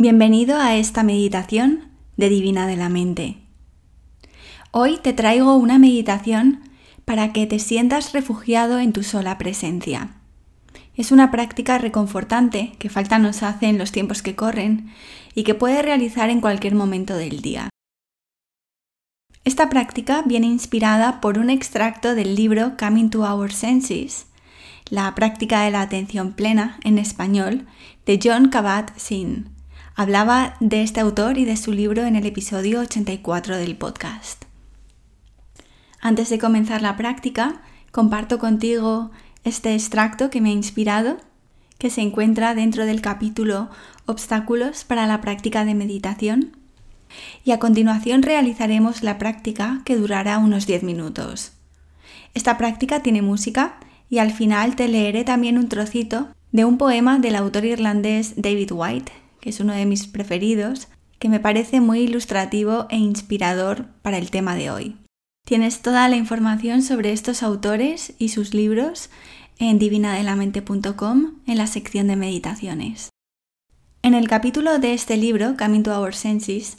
Bienvenido a esta meditación de Divina de la Mente. Hoy te traigo una meditación para que te sientas refugiado en tu sola presencia. Es una práctica reconfortante que falta nos hace en los tiempos que corren y que puedes realizar en cualquier momento del día. Esta práctica viene inspirada por un extracto del libro Coming to Our Senses, la práctica de la atención plena en español, de John Kabat-Zinn Hablaba de este autor y de su libro en el episodio 84 del podcast. Antes de comenzar la práctica, comparto contigo este extracto que me ha inspirado, que se encuentra dentro del capítulo Obstáculos para la práctica de meditación. Y a continuación realizaremos la práctica que durará unos 10 minutos. Esta práctica tiene música y al final te leeré también un trocito de un poema del autor irlandés David White que es uno de mis preferidos, que me parece muy ilustrativo e inspirador para el tema de hoy. Tienes toda la información sobre estos autores y sus libros en divinadelamente.com en la sección de meditaciones. En el capítulo de este libro, Coming to Our Senses,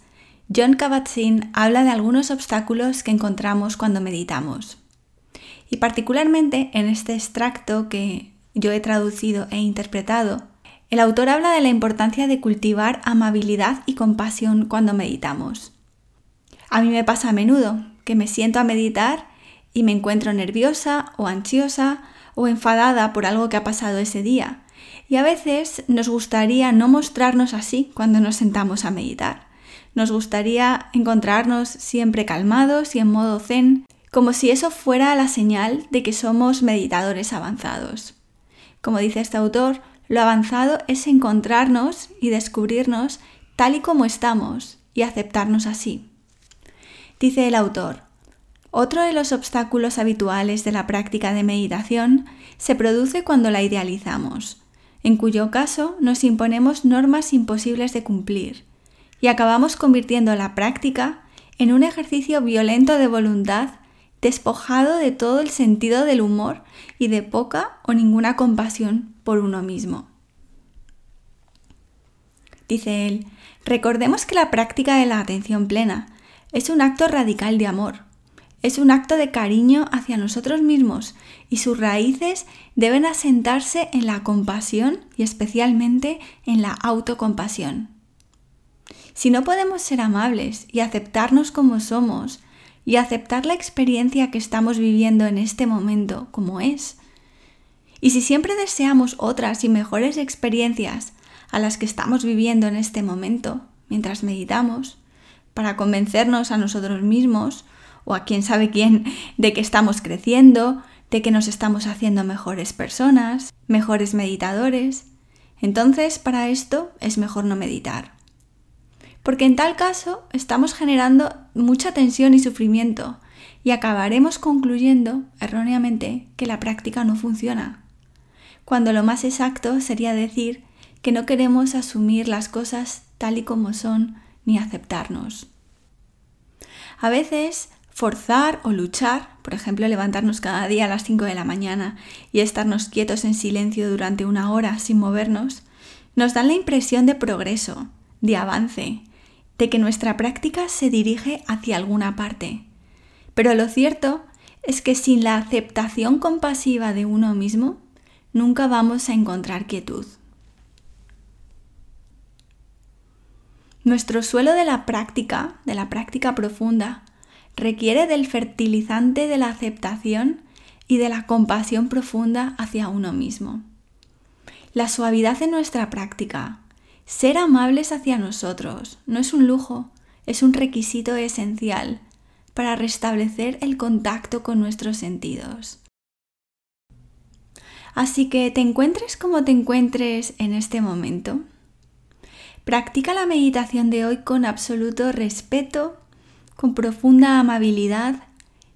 John Kabat-Zinn habla de algunos obstáculos que encontramos cuando meditamos. Y particularmente en este extracto que yo he traducido e interpretado, el autor habla de la importancia de cultivar amabilidad y compasión cuando meditamos. A mí me pasa a menudo que me siento a meditar y me encuentro nerviosa o ansiosa o enfadada por algo que ha pasado ese día. Y a veces nos gustaría no mostrarnos así cuando nos sentamos a meditar. Nos gustaría encontrarnos siempre calmados y en modo zen, como si eso fuera la señal de que somos meditadores avanzados. Como dice este autor, lo avanzado es encontrarnos y descubrirnos tal y como estamos y aceptarnos así. Dice el autor, otro de los obstáculos habituales de la práctica de meditación se produce cuando la idealizamos, en cuyo caso nos imponemos normas imposibles de cumplir y acabamos convirtiendo la práctica en un ejercicio violento de voluntad despojado de todo el sentido del humor y de poca o ninguna compasión por uno mismo. Dice él, recordemos que la práctica de la atención plena es un acto radical de amor, es un acto de cariño hacia nosotros mismos y sus raíces deben asentarse en la compasión y especialmente en la autocompasión. Si no podemos ser amables y aceptarnos como somos, y aceptar la experiencia que estamos viviendo en este momento como es. Y si siempre deseamos otras y mejores experiencias a las que estamos viviendo en este momento, mientras meditamos, para convencernos a nosotros mismos o a quien sabe quién de que estamos creciendo, de que nos estamos haciendo mejores personas, mejores meditadores, entonces para esto es mejor no meditar. Porque en tal caso estamos generando mucha tensión y sufrimiento y acabaremos concluyendo erróneamente que la práctica no funciona, cuando lo más exacto sería decir que no queremos asumir las cosas tal y como son ni aceptarnos. A veces forzar o luchar, por ejemplo levantarnos cada día a las 5 de la mañana y estarnos quietos en silencio durante una hora sin movernos, nos dan la impresión de progreso, de avance, de que nuestra práctica se dirige hacia alguna parte. Pero lo cierto es que sin la aceptación compasiva de uno mismo, nunca vamos a encontrar quietud. Nuestro suelo de la práctica, de la práctica profunda, requiere del fertilizante de la aceptación y de la compasión profunda hacia uno mismo. La suavidad de nuestra práctica, ser amables hacia nosotros no es un lujo, es un requisito esencial para restablecer el contacto con nuestros sentidos. Así que te encuentres como te encuentres en este momento. Practica la meditación de hoy con absoluto respeto, con profunda amabilidad,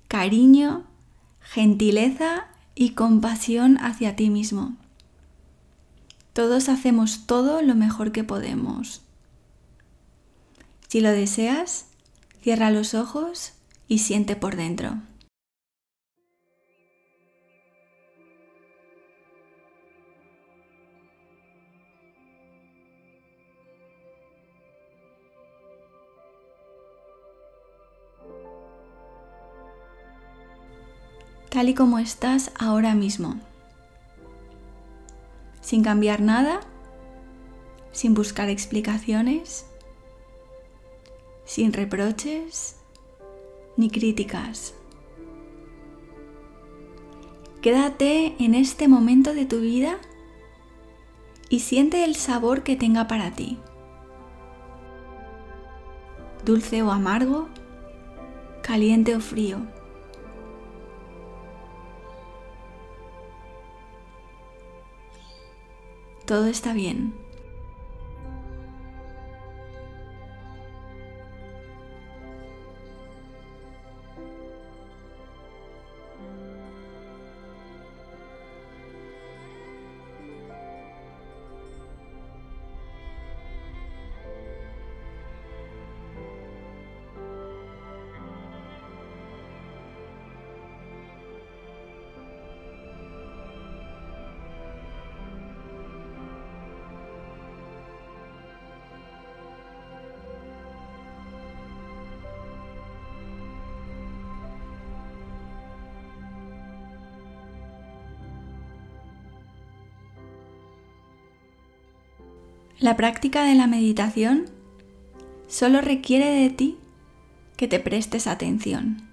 cariño, gentileza y compasión hacia ti mismo. Todos hacemos todo lo mejor que podemos. Si lo deseas, cierra los ojos y siente por dentro. Tal y como estás ahora mismo. Sin cambiar nada, sin buscar explicaciones, sin reproches ni críticas. Quédate en este momento de tu vida y siente el sabor que tenga para ti. Dulce o amargo, caliente o frío. Todo está bien. La práctica de la meditación solo requiere de ti que te prestes atención.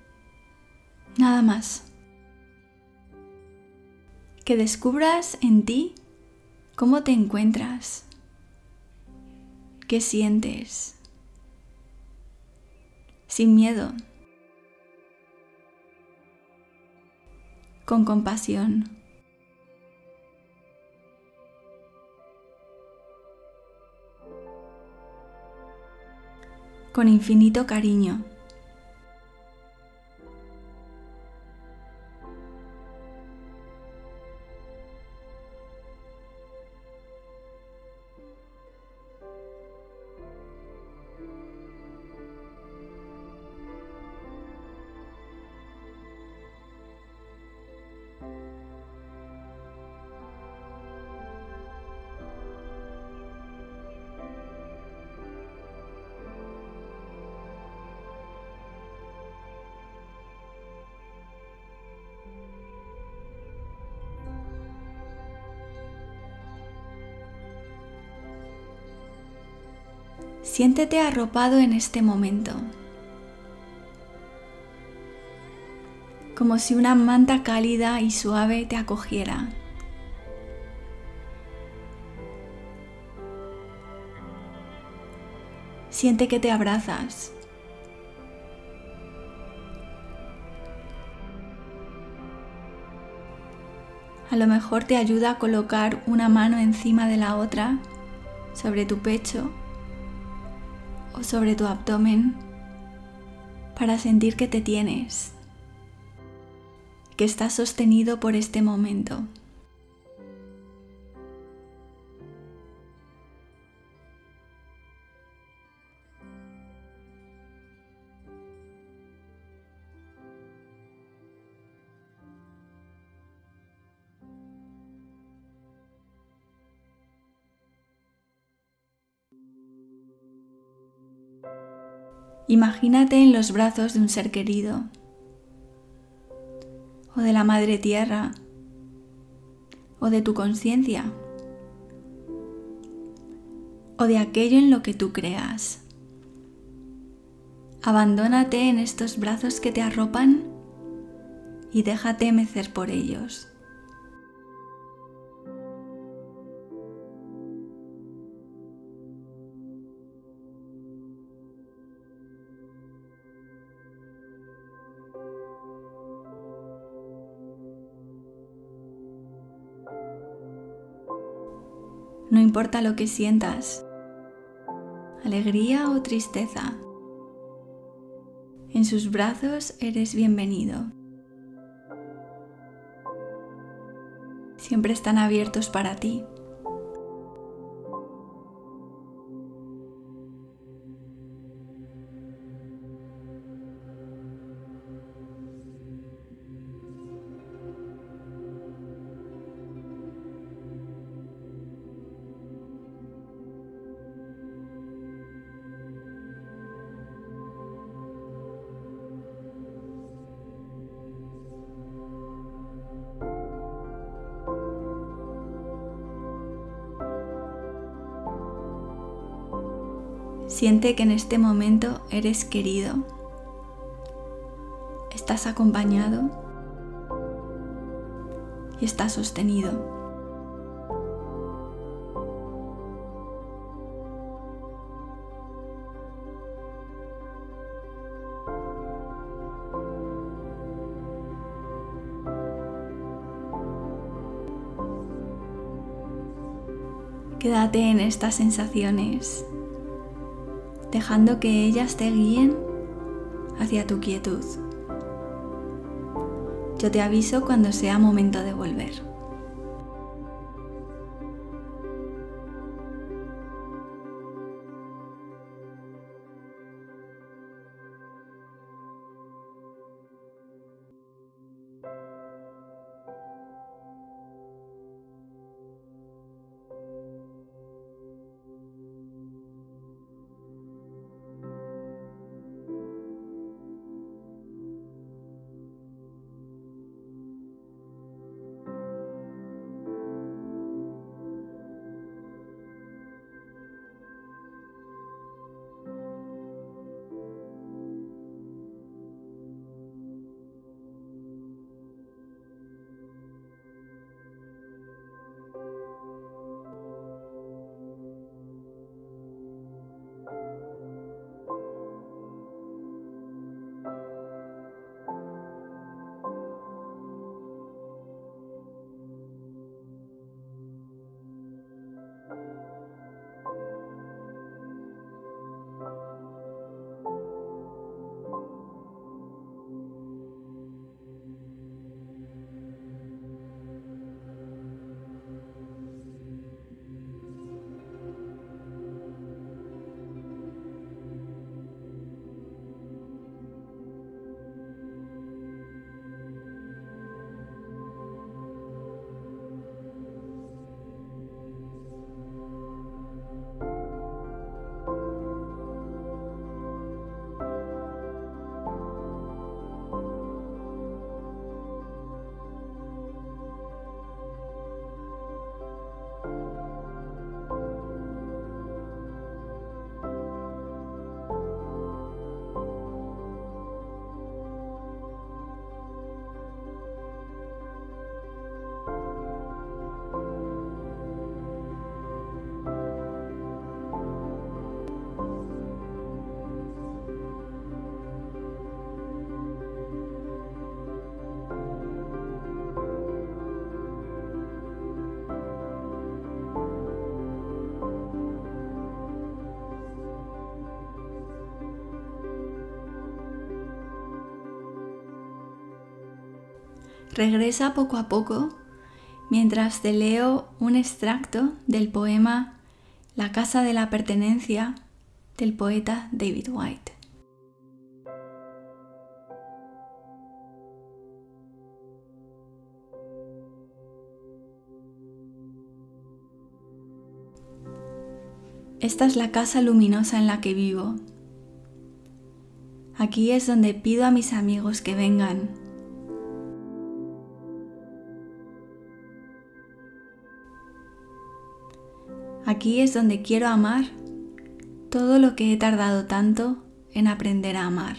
Nada más. Que descubras en ti cómo te encuentras, qué sientes, sin miedo, con compasión. Con infinito cariño. Siéntete arropado en este momento, como si una manta cálida y suave te acogiera. Siente que te abrazas. A lo mejor te ayuda a colocar una mano encima de la otra sobre tu pecho o sobre tu abdomen para sentir que te tienes, que estás sostenido por este momento. Imagínate en los brazos de un ser querido o de la Madre Tierra o de tu conciencia o de aquello en lo que tú creas. Abandónate en estos brazos que te arropan y déjate mecer por ellos. Importa lo que sientas, alegría o tristeza, en sus brazos eres bienvenido. Siempre están abiertos para ti. Siente que en este momento eres querido, estás acompañado y estás sostenido. Quédate en estas sensaciones, dejando que ellas te guíen hacia tu quietud. Yo te aviso cuando sea momento de volver. Regresa poco a poco mientras te leo un extracto del poema La Casa de la Pertenencia del poeta David White. Esta es la casa luminosa en la que vivo. Aquí es donde pido a mis amigos que vengan Aquí es donde quiero amar todo lo que he tardado tanto en aprender a amar.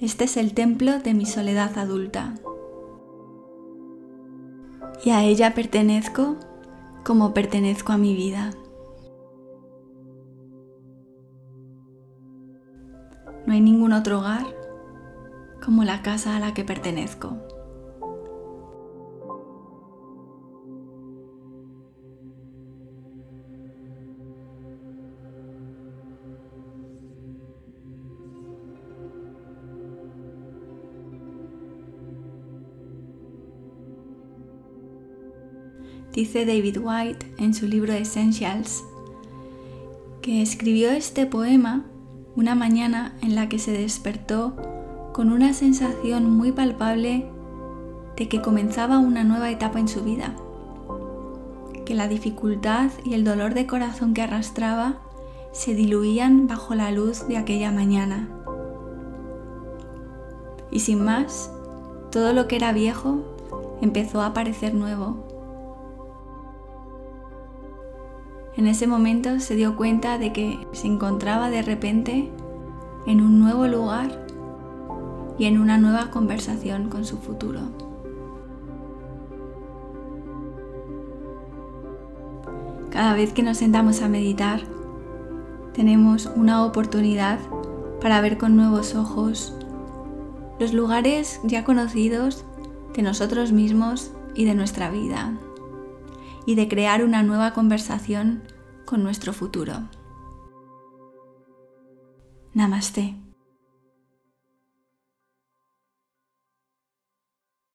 Este es el templo de mi soledad adulta. Y a ella pertenezco como pertenezco a mi vida. No hay ningún otro hogar como la casa a la que pertenezco. Dice David White en su libro Essentials que escribió este poema una mañana en la que se despertó con una sensación muy palpable de que comenzaba una nueva etapa en su vida, que la dificultad y el dolor de corazón que arrastraba se diluían bajo la luz de aquella mañana. Y sin más, todo lo que era viejo empezó a parecer nuevo. En ese momento se dio cuenta de que se encontraba de repente en un nuevo lugar y en una nueva conversación con su futuro. Cada vez que nos sentamos a meditar, tenemos una oportunidad para ver con nuevos ojos los lugares ya conocidos de nosotros mismos y de nuestra vida y de crear una nueva conversación con nuestro futuro. Namaste.